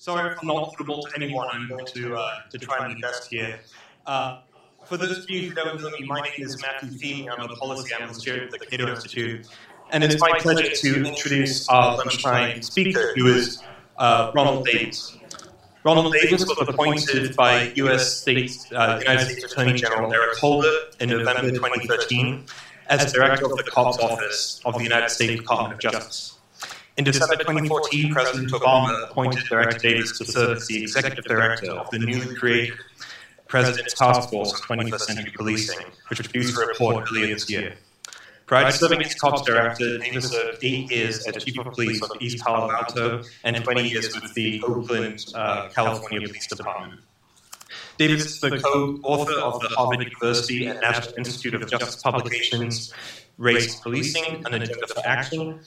Sorry if I'm not audible to anyone. I'm going to, uh, to try my best here. Uh, for those of you who don't know me, my name is Matthew Feeney. I'm a policy analyst here at the Cato Institute. And it's my pleasure to introduce our lunchtime speaker, who is uh, Ronald Davis. Ronald Davis was appointed by U.S. State, uh, United States Attorney General Eric Holder in November 2013 as Director of the COPS Office of the United States Department of Justice. In December 2014, President Obama appointed Director Davis to serve as the Executive Director of the newly created President's Task Force on 21st Century Policing, which produced a report earlier this year. Prior to serving as COPS Director, Davis served eight years as Chief of Police of East Palo Alto and 20 years with the Oakland, uh, California Police Department. Davis is the co-author of the Harvard University and National Institute of Justice publications, Race Policing, An Agenda for Action,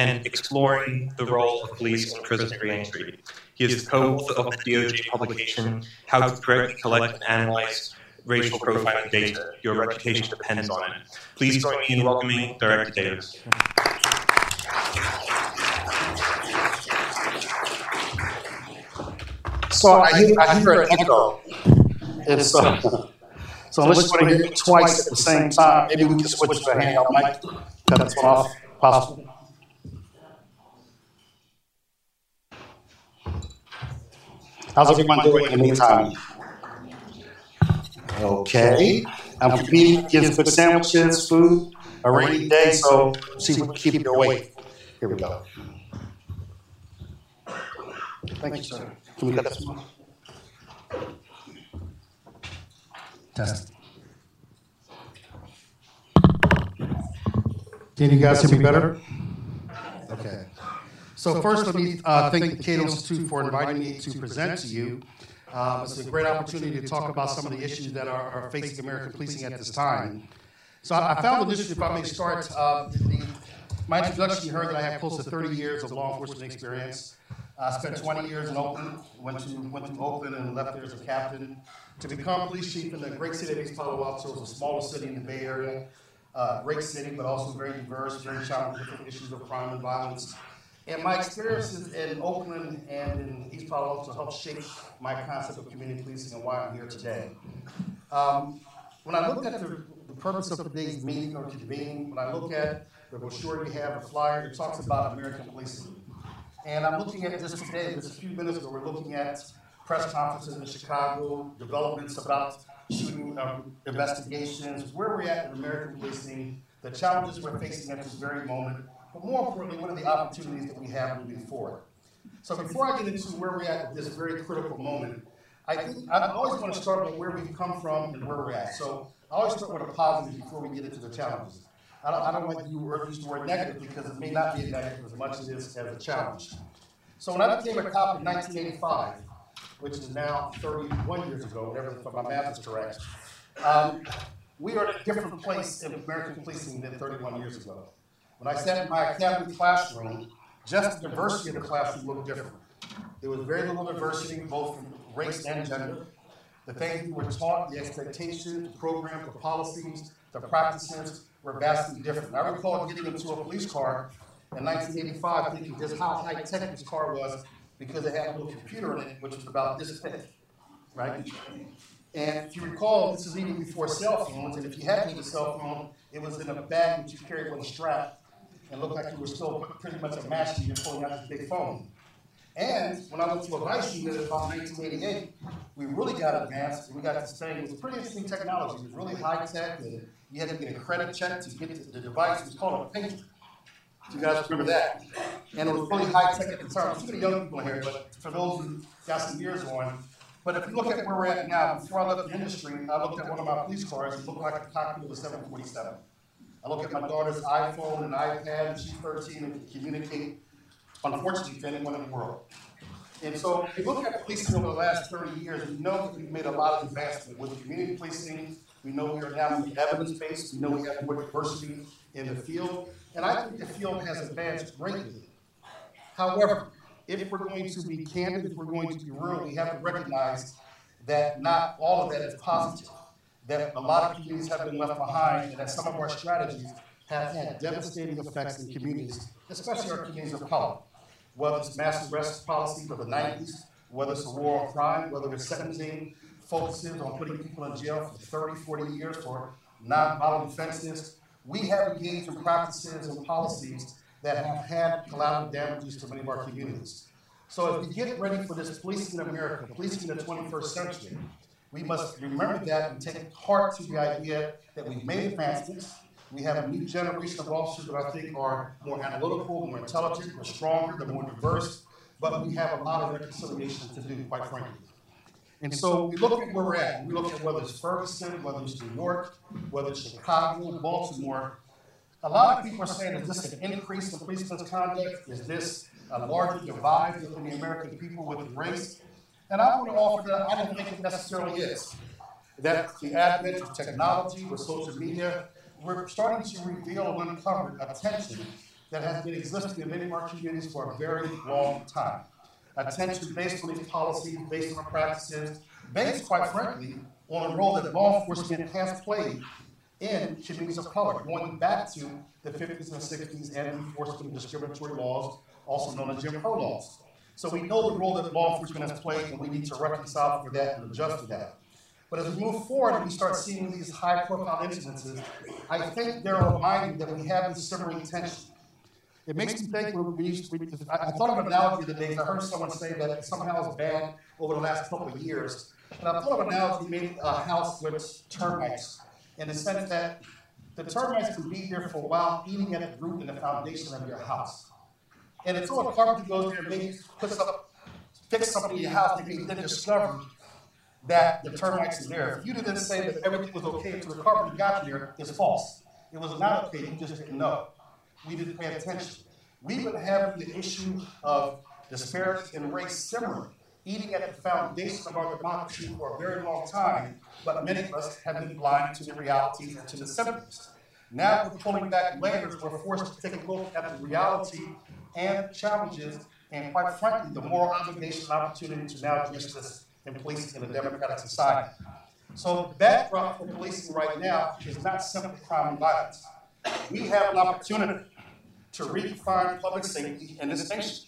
and exploring the role of police in prison reentry. He is the co-author of the DOJ publication, How to Correctly Collect and Analyze Racial Profiling Data. Your reputation depends on it. Please join me in welcoming Director Davis. So I hear, I hear an echo. It's, uh, so unless you want to hear it twice at the same time, maybe we can switch a handheld mic. Cut this off, possible. How's everyone doing in the meantime? Okay. I'm competing against good sandwiches, food, a rainy day, so see if we can keep you awake. Here we go. Thank you, sir. Can we cut this one? Test. Can you guys hear me better? Okay. So first, let me uh, thank the Cato Institute for inviting me to present to you. Um, it's a great opportunity to talk about some of the issues that are, are facing American policing at this time. So I, I found initially, if I may start, uh, the, my introduction, you heard that I have close to 30 years of law enforcement experience. I spent 20 years in Oakland, went to, went to Oakland and left there as a captain to become police chief in the great city of East Palo Alto. It's a smaller city in the Bay Area. Uh, great city, but also very diverse, very challenging different issues of crime and violence. And my experiences in Oakland and in East Palo Alto helped shape my concept of community policing and why I'm here today. Um, when I look at the, the, purpose of today's meeting or convening, when I look at the brochure we have, the flyer, it talks about American policing. And I'm looking at this today, just a few minutes ago, we're looking at press conferences in Chicago, developments about shooting um, investigations, where we're at in American policing, the challenges we're facing at this very moment, but more importantly, what are the opportunities that we have moving forward? So before I get into where we're at at this very critical moment, I think I always want to start with where we've come from and where we're at. So I always start with a positive before we get into the challenges. I don't, I don't like to use the word negative because it may not be a negative as much as it is as a challenge. So when I became a cop in 1985, which is now 31 years ago, whatever if my math is correct, um, we are at a different place in American policing than 31 years ago. When I sat in my academy classroom, just the diversity of the classroom looked different. There was very little diversity, both from race and gender. The things we were taught, the expectations, the programs, the policies, the practices were vastly different. I recall getting into a police car in 1985 thinking just how high tech this car was because it had a little computer in it, which was about this thick, right? And if you recall, this is even before cell phones, and if you had a cell phone, it was in a bag that you carried with a strap and looked like you were still pretty much a master. You're pulling out this big phone. And when I went to a vice unit about 1988, we really got advanced. And we got this thing. It was pretty interesting technology. It was really high tech. And you had to get a credit check to get the, device. It was called a pager. Do You guys remember that? And it was really high tech at the time. Too many young people here, but for those who got some years on. But if you look at where we're at now, before I left the industry, I looked at one of my police cars. It looked like a cockpit of a 747. I look at my daughter's iPhone and iPad, and she's 13 and can communicate, unfortunately, to anyone in the world. And so, if you look at policing over the last 30 years, we know that we've made a lot of advancement with community policing. We know we are now evidence based. We know we have more diversity in the field. And I think the field has advanced greatly. However, if we're going to be candid, if we're going to be real, we have to recognize that not all of that is positive that a lot of communities have been left behind, and that some of our strategies have had devastating effects in communities, especially our communities of color. Whether it's mass arrest policies of the 90s, whether it's a war on crime, whether it's sentencing focuses on putting people in jail for 30, 40 years for non-violent offenses. We have engaged in practices and policies that have had collateral damages to many of our communities. So as we get ready for this policing in America, policing in the 21st century, we must remember that and take heart to the idea that we've made advancements. We have a new generation of officers that I think are more analytical, more intelligent, more stronger, they're more diverse, but we have a lot of reconciliation to do, quite frankly. And so we look at where we're at. We look at whether it's Ferguson, whether it's New York, whether it's Chicago, Baltimore. A lot of people are saying, is this an increase in police misconduct? Is this a larger divide within the American people with race? And I want to offer that I don't think it necessarily is. That the advent of technology with social media, we're starting to reveal and uncover a tension that has been existing in many of our communities for a very long time. A tension based on these policies, based on practices, based, quite frankly, on the role that law enforcement has played in communities of color, going back to the 50s and 60s and enforcement discriminatory laws, also known as Jim Crow laws. So we know the role that law enforcement has played, and we need to reconcile for that and adjust to that. But as we move forward and we start seeing these high profile incidences, I think they're reminding that we have this simmering tension. It makes me think when we used to, I, thought of an analogy the day. I heard someone say that somehow it's bad over the last couple of years. And I thought of an analogy a house with termites in the sense that the termites can be there for a while, eating at the root and the foundation of your house. And until a carpenter goes there and maybe puts up, fix something in your house, they then discover that the termites are there. If you didn't say that everything was okay until the carpenter got there, it's false. It was not okay, you just didn't know. We didn't pay attention. We've been having the issue of disparity in race simmering, eating at the foundation of our democracy for a very long time, but many of us have been blind to the realities and to the symptoms. Now we're pulling back layers, we're forced to take a look at the reality and challenges, and quite frankly, the moral obligation and opportunity to now address this in policing in a democratic society. So the backdrop for policing right now is not simply crime and violence. We have an opportunity to redefine public safety in this nation.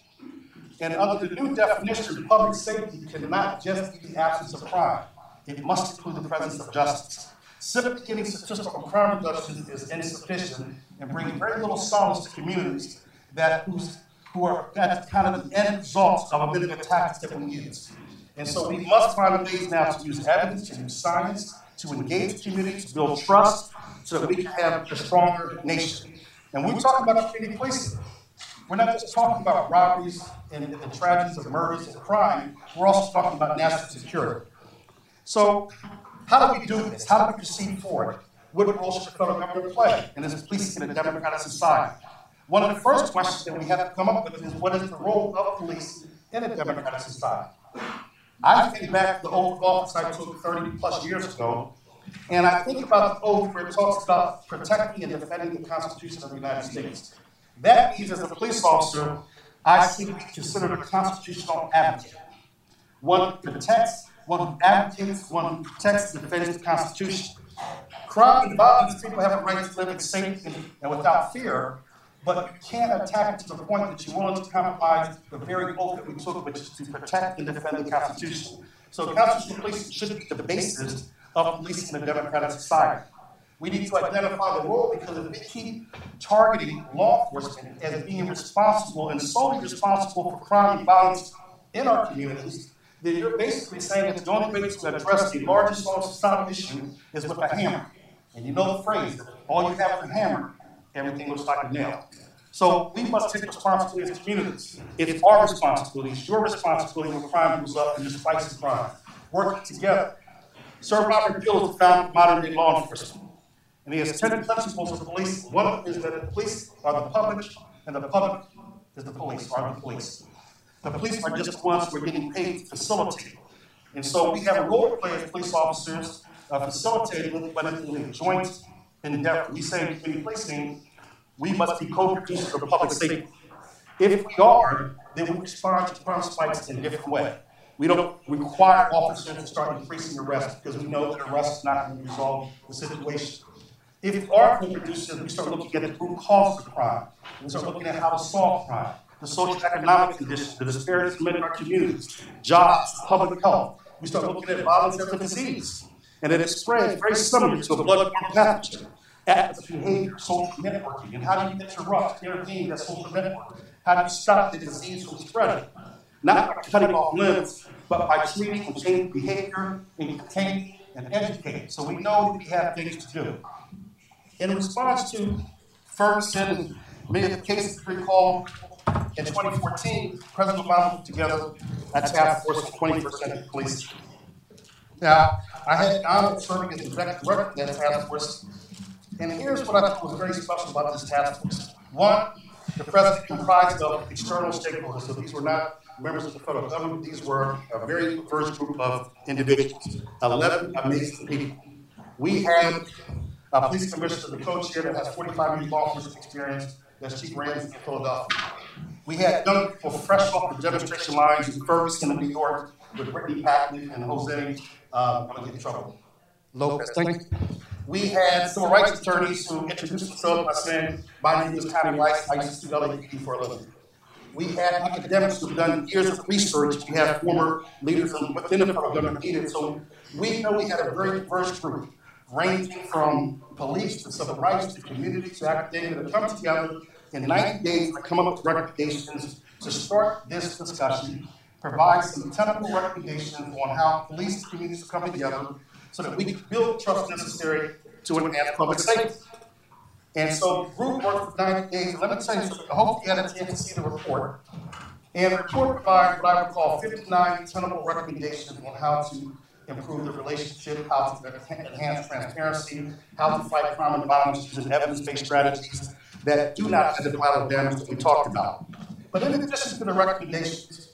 And under the new definition, public safety cannot just be the absence of crime. It must include the presence of justice. Simply getting statistical crime reduction is insufficient and brings very little solace to communities that who's, who are that's kind of the end result of a bit million attacks that we use. And so we must find ways now to use evidence, to use science, to engage communities, to build trust, so that we can have a stronger nation. And we talk about community policing, we're not just talking about robberies and, and tragedies of murders and crime, we're also talking about national security. So, how do we do this? How do we proceed forward? What role should the federal government play in this policing in a democratic society? One of the first questions that we have to come up with is what is the role of police in a democratic society? I think back to the oath of office I took 30 plus years ago, and I think about the oath where it talks about protecting and defending the Constitution of the United States. That means, as a police officer, I seek to be considered a constitutional advocate. One who protects, one who advocates, one who protects and defends the Constitution. Crime and violence, people have a right to live in safety and without fear, but you can't attack it to the point that you want to compromise the very oath that we took, which is to protect and defend the Constitution. So constitutional policing should be the basis of policing in a democratic society. We need to identify the role because if we keep targeting law enforcement as being responsible and solely responsible for crime and violence in our communities, then you're basically saying that the only way to address the largest societal issue is with a hammer. And you know the phrase, all you have is a hammer, everything looks like a nail. So we must take responsibility as communities. It's our responsibility, it's your responsibility when crime goes up and this fights crime. Working together. Sir Robert Peel is the founder of modern day law enforcement. And he has 10 principles of police. One of them is that the police are the public, and the public is the police, are the police. The police are just the ones who are getting paid to facilitate. And so we have a role to play as police officers, uh, facilitating, but in a joint endeavor. We say in policing, we must be co-producers of public safety. If we are, then we respond to crime spikes in a different way. We don't require officers to start increasing arrests because we know that arrests is not going to resolve the situation. If we are co-producers, we start looking at the root cause of crime. We start looking at how to solve crime. the social economic conditions, the disparities in our communities, jobs, public health. We start looking at violence as a disease, and it spreads very similar to a bloodborne pathogen. Adverse behavior, social networking, and how do you interrupt, intervene that social network? How do you stop the disease from spreading? Not by cutting off limbs, but by treating and changing behavior and containing and educating. So we know that we have things to do. In response to Ferguson and many of the cases recall, in 2014, President Obama put together a task force of 21st century police. Now, I had of serving as executive director of that task force, and here's what I thought was very special about this task force. One, the president comprised of external stakeholders, so these were not members of the federal government, these were a very diverse group of individuals, 11 amazing people. We had a police commissioner, the co-chair that has 45 years law enforcement experience, that's Chief Ramsey in Philadelphia. We had young people fresh off the demonstration lines in Ferguson in New York with Brittany Packnett and Jose, uh, I'm gonna get in trouble, Lopez, thank you. We had civil rights attorneys who introduced themselves by saying, my name is Connie Rice, I used to do LAPD for a living. We had academics who've done years of research. We have former leaders from within the federal government needed. So we know we had a very diverse group, ranging from police to civil rights to community to academia to come together in 90 days to come up with recommendations to start this discussion, provide some technical recommendations on how police communities come together so that we can build trust necessary to enhance public safety. And so the group worked for 90 days. Let me tell you something. I hope you had a chance to see the report. And the report provides what I would call 59 tenable recommendations on how to improve the relationship, how to enhance transparency, how to fight crime and violence using evidence-based strategies that do not have the collateral damage that we talked about. But in addition to the recommendations,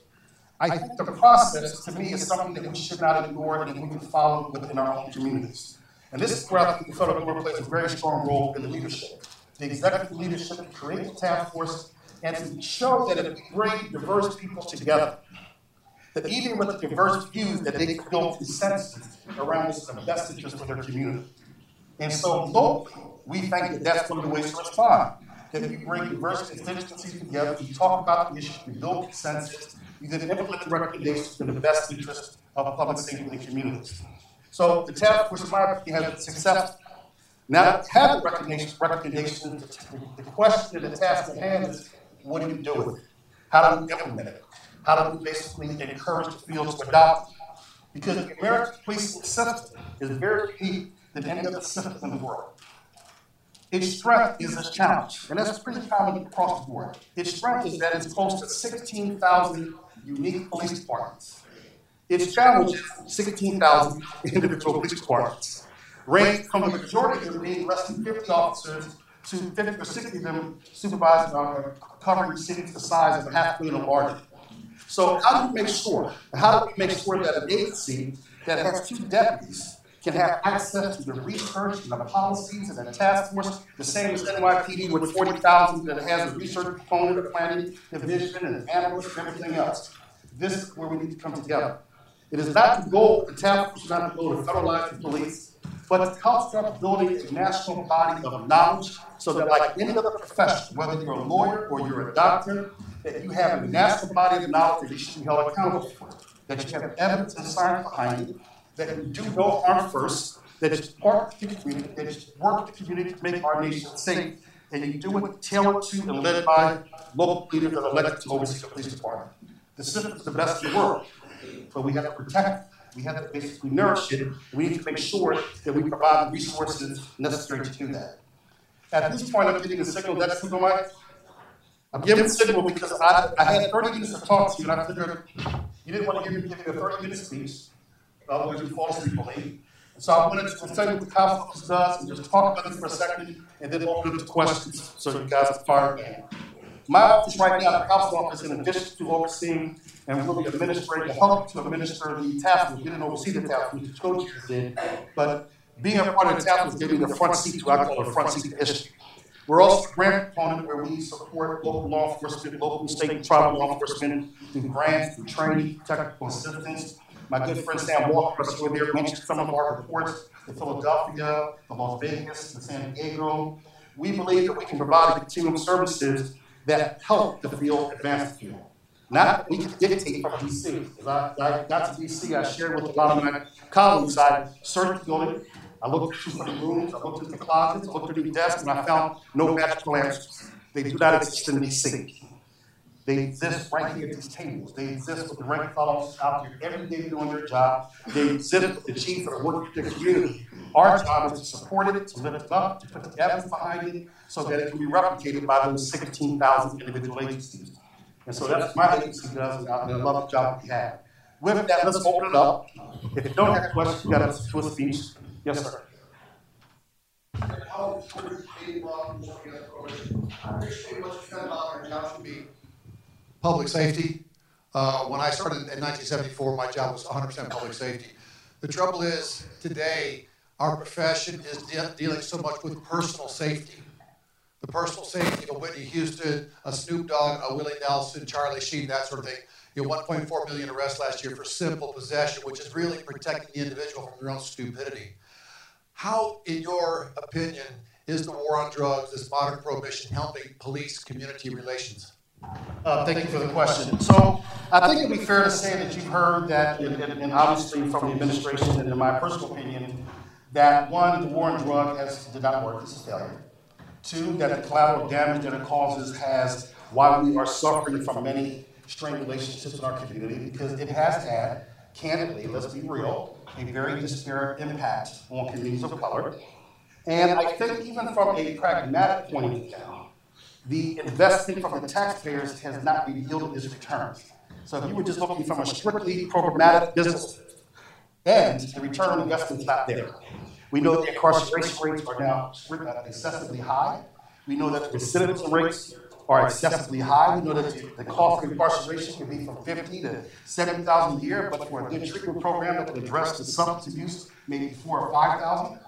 I think the process, to me, is something that we should not ignore and we can follow within our own communities. And this is where I think the federal government plays a very strong role in the leadership. The executive leadership to create the task force and to show that if we bring diverse people together, that even with diverse views, that they can build consensus around what's in the best interest of their community. And so locally, we think that that's one of the ways to respond. That we bring diverse constituencies together, we talk about the issues, we build consensus, we then implement the recommendations in the best interest of public safety communities. So the task force, opinion, has been successful. Now that have the recommendations, recommendations, the question and the task at hand is, what do you do with it? How do we implement it? How do we basically encourage the field to adopt it? Because the American policing system is very unique than any other system in the world. Its strength is its challenge, and that's pretty common across the board. Its strength is that it's close to 16,000 unique police departments. Its challenge is 16,000 individual police departments, range from the majority of them being less than 50 officers to 50 or 60 of them supervising or covering cities the size of a half million or larger. So how do we make sure? How do we make sure that an agency that has two deputies can have access to the research and the policies and the task force, the same as NYPD with 40,000 that has a research component, a planning division, and analysts and everything else. This is where we need to come together. It is not the goal, the task force is not the goal to federalize the police, but to help building a national body of knowledge so that like any other profession, whether you're a lawyer or you're a doctor, that you have a national body of knowledge that you should be held accountable for, that you have evidence and science behind it, that do no harm first, that you part of the community, that you work the community to make our nation safe, and you do it tailored to and led by local leaders that are elected to oversee the police department. The system is the best in the world, but we have to protect it. We have to basically nourish it. We need to make sure that we provide the resources necessary to do that. At this point, I'm getting a signal. That signal, Mike? I'm giving a signal because I, I had 30 minutes to talk to you, and I figured you didn't want to give me a 30 minute speech. Otherwise, on me. So I wanted to what the conference does and just talk about it for a second, and then open up to questions so you guys fire in. My office right now, the council office, in addition to overseeing and really administering to help to administer the task force, didn't oversee the task force, the co-chairs did, but being a part of the task gave me the front seat to, I call it front seat to history. We're also a grant component where we support local law enforcement, local, state, and tribal law enforcement through grants, through training, technical assistance. My good friend Sam Walker, was there, mentioned some of our reports, the Philadelphia, the Las Vegas, the San Diego. We believe that we can provide continuum services that help the field advance the field. Not we can dictate from DC. As I, I got to DC, I shared with a lot of my colleagues, I searched the building, I looked through the rooms, I looked through the closets, I looked through the desks, and I found no magical answers. They do not exist in DC. They exist right here at these tables. They exist with the rank fellows out here every day doing their job. They exist with the chief that are working with the community. Our job is to support it, to lift it up, to put the evidence behind it, so that it can be replicated by those sixteen thousand individual agencies. And so that's my agency does, and I and love the job we have. With that, let's open it up. If you don't have questions, you got to a speech. Yes, sir. How over? I appreciate what you said about our job be. Public safety. Uh, When I started in 1974, my job was 100% public safety. The trouble is, today, our profession is de- dealing so much with personal safety. The personal safety of Whitney Houston, a Snoop Dogg, a Willie Nelson, Charlie Sheen, that sort of thing. You know, 1.4 million arrests last year for simple possession, which is really protecting the individual from their own stupidity. How, in your opinion, is the war on drugs, this modern prohibition, helping police community relations? Uh, Thank you for the question. So I think it'd be fair to say that you've heard that, and- and obviously from the administration and in my personal opinion, that one, the war on drug has, did not work, it's a failure. Two, that the collateral damage that it causes has, why we are suffering from many strained relationships in our community, because it has had, candidly, let's be real, a very disparate impact on communities of color. And I think even from a pragmatic point of view, the investment from the taxpayers has not been yielded its returns. So if you were just looking from a strictly programmatic business end, the return on investment is not there. We know the incarceration rates are now excessively high. We know that the recidivism rates are excessively high. We know that the- cost of incarceration can be from fifty to seventy thousand a year, but for a good treatment program that would address the substance abuse, maybe four or five thousand.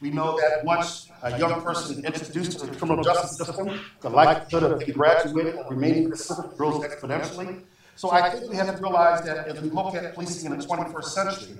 We know that once a young person introduced to the criminal justice system, the likelihood of them graduating or remaining in the system grows exponentially. So I think we have to realize that as we look at policing in the twenty-first century,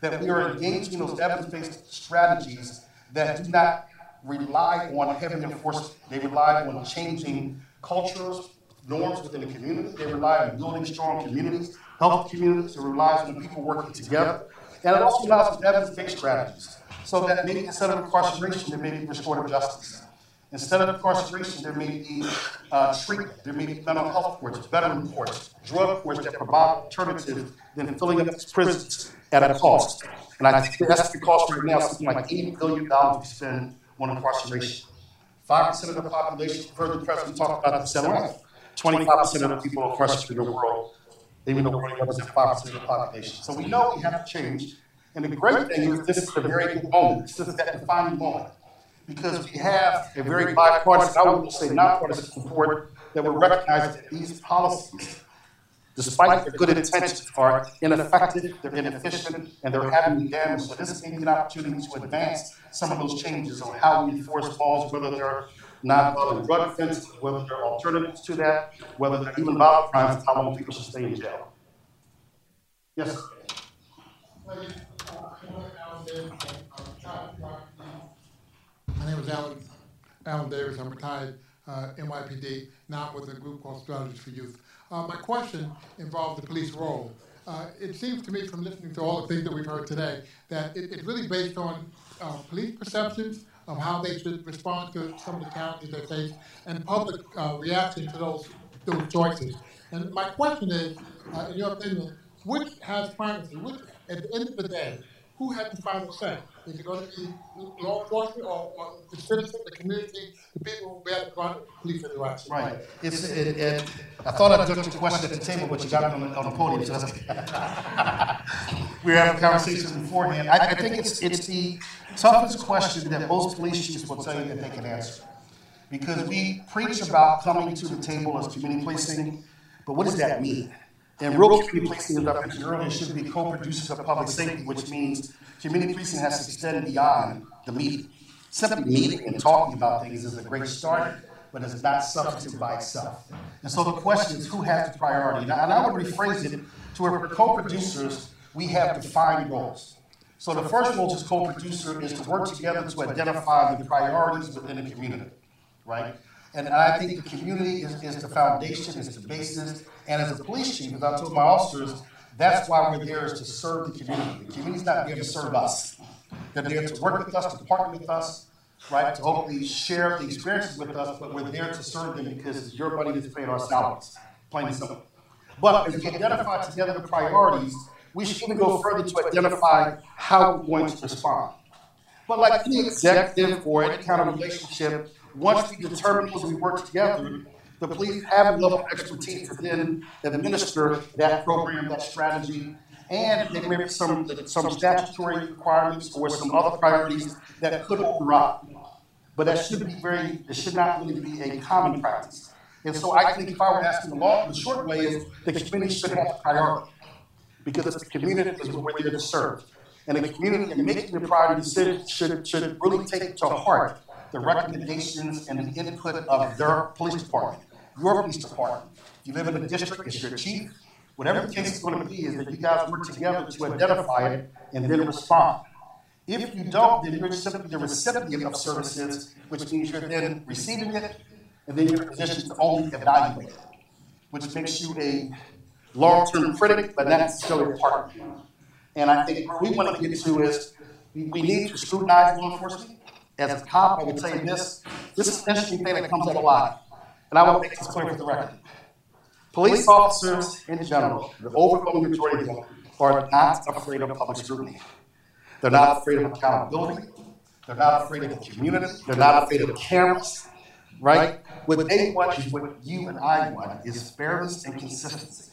that we are engaging in those evidence-based strategies that do not rely on heavy enforcement. They rely on changing cultures, norms within the community. They rely on building strong communities, healthy communities. It relies on people working together. And it also on evidence-based strategies. So that maybe instead of incarceration, there may be restorative justice. Instead of incarceration, there may be uh, treatment, there may be mental health courts, veteran courts, drug courts that provide alternatives than filling up these prisons at a cost. And I think that's the cost right now, something like eighty billion dollars we spend on incarceration. Five percent of the population, you've heard the president talk about length. Twenty-five percent of the people incarcerated in the world, even though we represent five percent of the population. So we know we have to change. And the great thing is, this is a very good moment, this is that defining moment because we have a very bipartisan, I would say nonpartisan support that will recognize that these policies, despite their good intentions, are ineffective, they're inefficient, and they're having damage. So this may be an opportunity to advance some of those changes on how we enforce laws, whether they're not nonviolent drug offenses, whether there are alternatives to that, whether they're even violent crimes, how long people should stay in jail. Yes, sir. My name is Alan, Alan Davis. I'm retired uh, NYPD, now with a group called Strategies for Youth. Uh, my question involves the police role. Uh, it seems to me from listening to all the things that we've heard today that it, it's really based on uh, police perceptions of how they should respond to some of the challenges they face and public uh, reaction to those, those choices. And my question is, uh, in your opinion, which has primacy? Which, at the end of the day, who has the final say? Is it going to be law enforcement or, or the citizen, the community, the people who bear the brunt police interaction? Right. It's, it, it, I thought I'd took your question at the table, but you got it on the, on the podium. So we were having conversations beforehand. I, I think it's, it's the toughest question that most police chiefs will tell you that they can answer. Because we preach about coming to the table as community policing, but what does that mean? And real community policing, as I mentioned earlier, should be co-producers of public safety, which means community policing has to extend beyond the meeting. Simply meeting and talking about things is a great start, but it's not substantive by itself. And so the question is, who has the priority? And I would rephrase it to where co-producers, we have defined roles. So the first role as co-producer is to work together to identify the priorities within the community, right? And I think the community is, is the foundation, is the basis. And as a police chief, as I told my officers, that's why we're there is to serve the community. The community's not there to serve us. They're there to work with us, to partner with us, right? To hopefully share the experiences with us, but we're there to serve them because your money that's paying our salaries, plain and simple. But as we identify together the priorities, we should even go further to identify how we're going to respond. But like any executive or any kind of relationship, once we determine those we work together, the police have of expertise to then administer that program, that strategy, and there may be some, some statutory requirements or some other priorities that could override. But that should be very, it should not really be a common practice. And so I think if I were asking the law, the short way is the community should have priority. Because it's the community is what there to serve. And the community in making the priority decision should, should really take it to heart the recommendations and the input of their police department, your police department. If you live in a district, it's your chief. Whatever the case is going to be, is that you guys work together to identify it and then respond. If you don't, then you're simply the recipient of services, which means you're then receiving it, and then you're in a position to only evaluate it, which makes you a long-term critic, but not necessarily a partner. And I think what we want to get to is we need to scrutinize law enforcement. As a cop, I would say this, this is an interesting thing that comes up a lot. And I want to make this clear for the record. Police officers in general, the overwhelming majority of them, are not afraid of public scrutiny. They're not afraid of accountability. They're not afraid of the community. They're not afraid of cameras, right? What they want is what you and I want is fairness and consistency.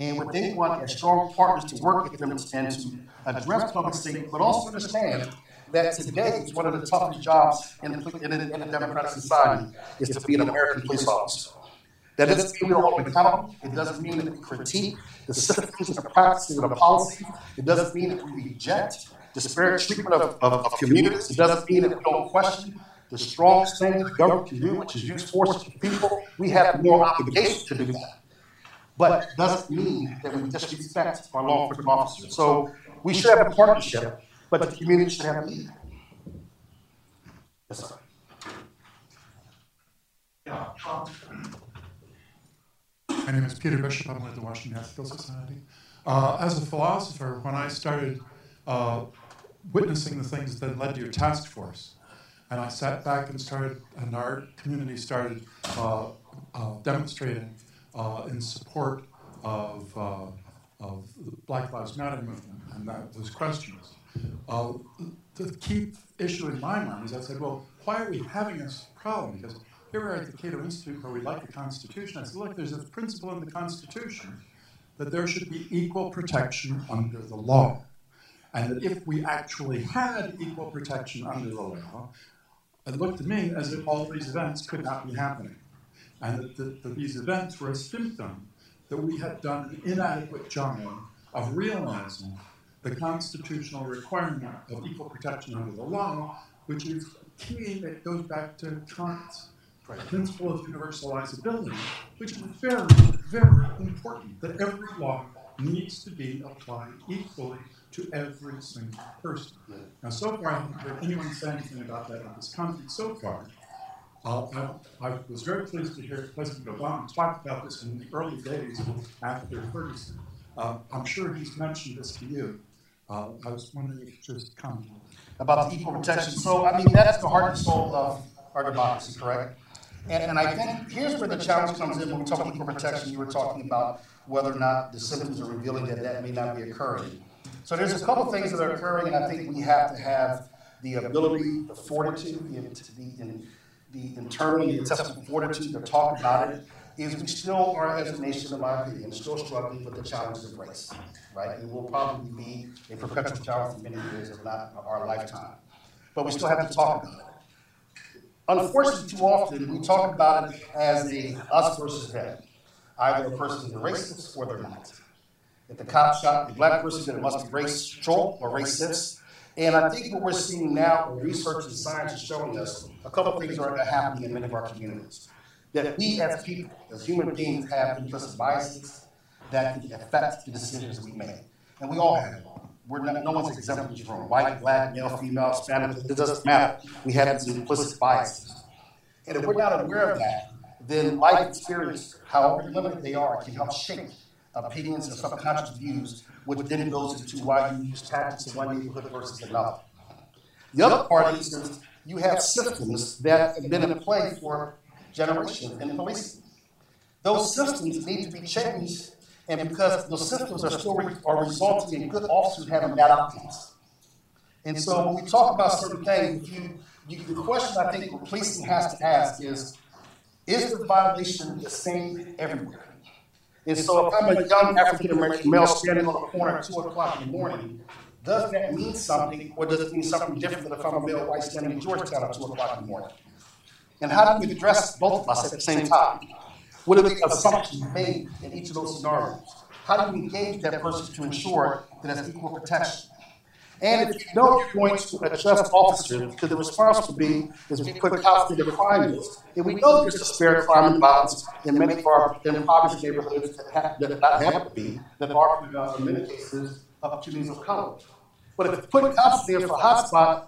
And what they want is strong partners to work with them and to address public safety, but also understand that today is one of the toughest jobs in, in, in a democratic society is to be an American police officer. That doesn't mean we don't accountable. It doesn't mean that we critique the systems and the practices and the policies. It doesn't mean that we reject the disparate treatment of, of, of communities. It doesn't mean that we don't question the strongest thing the government can do, which is use force to people. We have more obligation to do that. But it doesn't mean that we disrespect our law enforcement officers. So we should have a partnership, but the community should have a lead. Yes, sir. Yeah, um, my name is Peter Bishop. I'm with the Washington Ethical Society. Uh, as a philosopher, when I started uh, witnessing the things that led to your task force, and I sat back and started, and our community started uh, uh demonstrating uh, in support of, uh, of the Black Lives Matter movement and that, those questions. The key issue in my mind is I said, well, why are we having this problem? Because here we're at the Cato Institute where we like the Constitution. I said, look, there's a principle in the Constitution that there should be equal protection under the law. And that if we actually had equal protection under the law, it looked to me as if all these events could not be happening. And that, that these events were a symptom that we had done an inadequate job of realizing the constitutional requirement of equal protection under the law, which is key that goes back to Kant's principle of universalizability, which is very, very important, that every law needs to be applied equally to every single person. Now, so far, I haven't heard anyone say anything about that in this country so far. Uh, I, I, was very pleased to hear President Obama talk about this in the early days after Ferguson. Uh, I'm sure he's mentioned this to you. Uh, I was wondering if you could just comment about the equal protection. So, I mean, that's the heart and soul of our democracy, correct? And, and I think here's where the challenge comes in when we talk equal protection. You were talking about whether or not the symptoms are revealing that that may not be occurring. So there's a couple things that are occurring, and I think we have to have the ability, the fortitude, the, the, the internal, the intestinal fortitude to talk about it. Is we still are, as a nation, in my opinion, still struggling with the challenges of race, right? It will probably be a perpetual challenge for many years, if not our lifetime. But we still have to talk about it. Unfortunately, too often we talk about it as a us versus them. Either a person is a racist or they're not. If the cop shot the black person, then it must be racial or racist. And I think what we're seeing now, research and science is showing us a couple of things are happening in many of our communities. That we as people, as human beings, have implicit biases that affect the decisions we make. And we all have them. We're not, no one's exempt from. White, black, male, female, Spanish, it doesn't matter. We have these implicit biases. And if we're not aware of that, then life experience, however limited they are, can help shape opinions and subconscious views, which then goes into why you use tactics in one neighborhood versus another. The other part is you have systems that have been in play for generations in policing. Those systems need to be changed, and because those systems are still re- are resulting in good officers having bad outcomes. And so when we talk about certain things, you, you, the question I think policing has to ask is, is the violation the same everywhere? And so if I'm a young African American male standing on a corner at two o'clock in the morning, does that mean something, or does it mean something different than if I'm a male white standing in Georgetown at two o'clock in the morning? And how do we address both of us at the same time? What are the assumptions made in each of those scenarios? How do we engage that person to ensure that it's equal protection? And if you know you're going to adjust officers, because the response will be is we put cops in the crime list. And we know there's a spare crime and violence in many of our impoverished neighborhoods that have, that not have to be, that are, uh, in many cases, of communities of color. But if you put cops there for a hotspot,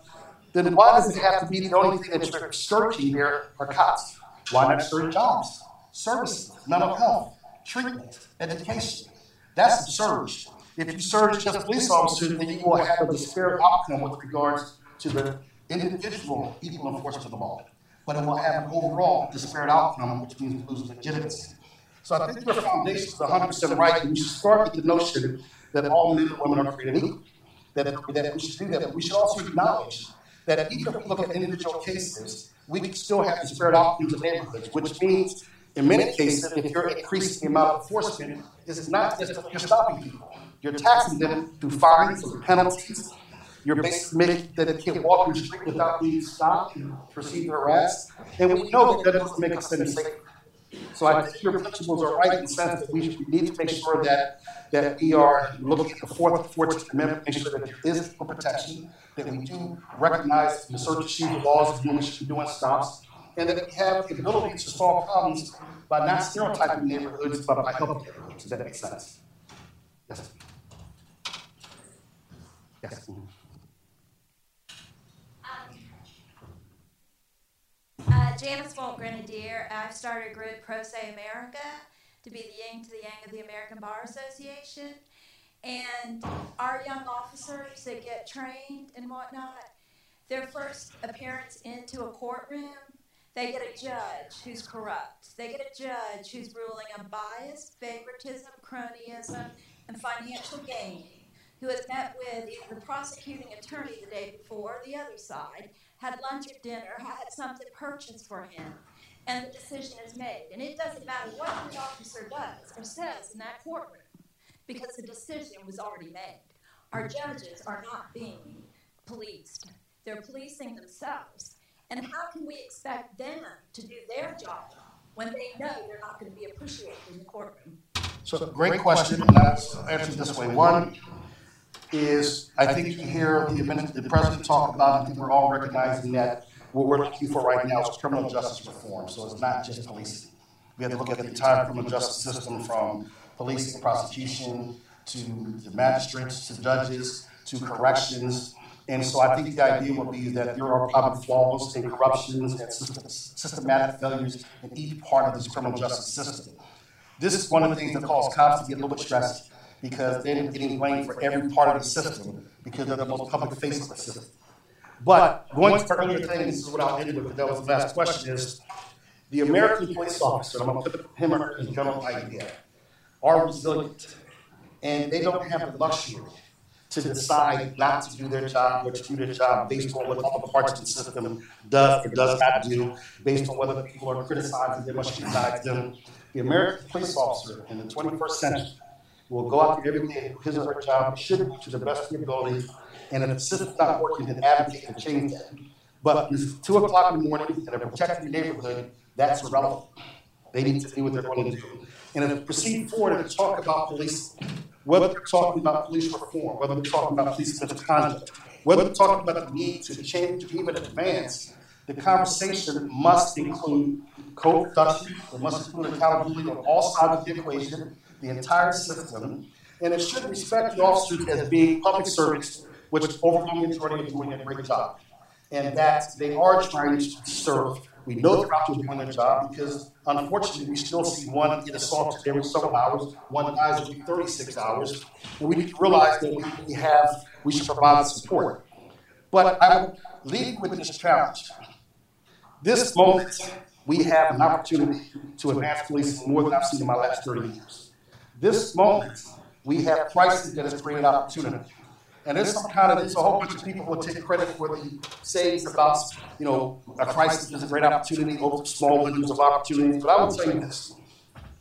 then why does it have to be the only thing that you're searching there are cops? Why not search jobs, services, mental health, treatment, education? That's absurd. If you search just a police officers, then you will have a disparate outcome with regards to the individual equal enforcement of the law. But it will have an overall disparate outcome, which means we lose legitimacy. So I think your foundation is 100% right, and we should start with the notion that all men and women are created equal. That, that we should do that, but we should also acknowledge that even if we look at individual cases, we still have disparate outcomes in neighborhoods, which means in many cases, if you're increasing the amount of enforcement, it's not just you're stopping people. You're taxing them through fines and penalties. You're basically making that they can't walk in the street without being stopped and perceived harassed. And we know that that doesn't make us any safer. So I think your principles are right in the sense that we, need to make sure that, that we are looking at the fourth and fourteenth amendment, make sure that there is equal protection, that we do recognize the search and seizure laws should be doing stops, and that we have the ability to solve problems by not stereotyping neighborhoods, but by helping neighborhoods. Does that make sense? Yes. Yes. Janice Wolk Grenadier. I've started a group Pro Se America to be the yin to the yang of the American Bar Association. And our young officers that get trained and whatnot, their first appearance into a courtroom, they get a judge who's corrupt. They get a judge who's ruling on bias, favoritism, cronyism, and financial gain, who has met with either the prosecuting attorney the day before the other side, had lunch or dinner, had something purchased for him, and the decision is made. And it doesn't matter what the officer does or says in that courtroom, because the decision was already made. Our judges are not being policed, they're policing themselves. And how can we expect them to do their job when they know they're not going to be appreciated in the courtroom? So, great question, and I'll answer this way. One is, I think you hear the, the president talk about, I think we're all recognizing that what we're looking for right now is criminal justice reform, so it's not just policing. We have to look at the entire criminal justice system from policing, prosecution, to the magistrates, to judges, to corrections. And so I think the idea would be that there are probably flaws and corruptions and systematic failures in each part of this criminal justice system. This is one of the things that causes cops to get a little bit stressed because they're getting blamed for every part of the system because they're the most public face of the system. But going to earlier thing, this is what I'll end with, because that was the last question, is the American police officer, I'm gonna put him or her in general idea, are resilient. And they don't have the luxury to decide not to do their job or to do their job based on what other parts of the system does or does not do, based on whether people are criticizing them or scrutinizing them. The American police officer in the twenty-first century will go out there every day and do his or her job, should be to the best of their ability, and if the system's not working, then advocate to change that. But it's two o'clock in the morning and they're protecting the neighborhood, that's irrelevant. They need to do what they're going to do. And if we proceed forward and talk about police, whether they're talking about police reform, whether they're talking about police misconduct, whether they're talking about the need to change or even advance, the conversation must include co-production, it must include accountability on all sides of the equation, the entire system, and it should respect the officers as being public servants, which overwhelming majority are doing a great job. And that they are trying to serve We know they're out there doing their job because unfortunately, we still see one get assaulted every several hours, one dies every 36 hours. And we realize that we, have, we should provide support. But I leave with this challenge. This moment, we have an opportunity to advance policing more than I've seen in my last 30 years. This moment, we have crisis that has created opportunity. And there's some kind of, there's a whole bunch of people who will take credit for the sayings about, you know, a crisis is a great opportunity, over small windows of opportunity. But I will tell you this,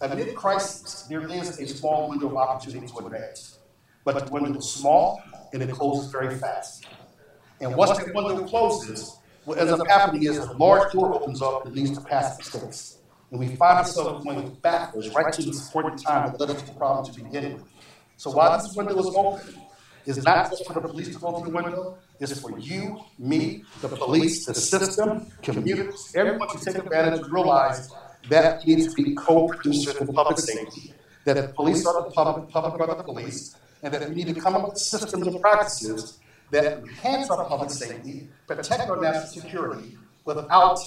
amid crisis, there is a small window of opportunity to advance. But the window is small and it closes very fast. And once that window closes, what ends up happening is a large door opens up that leads to past mistakes. And we find ourselves going backwards right to this important time that led us to the problem to begin with. So while this window is open, it's not just for the police to go through the window, it's for you, me, the police, the system, communities, everyone to take advantage and realize that we need to be co-producers in public safety, that the police are the public, public are the police, and that we need to come up with systems and practices that enhance our public safety, protect our national security, without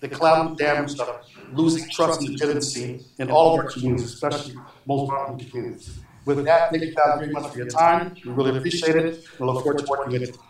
the collateral damage of losing trust and legitimacy in all of our communities, especially most vulnerable communities. With that, thank you very much for your time. We really appreciate it. We look forward to working with you.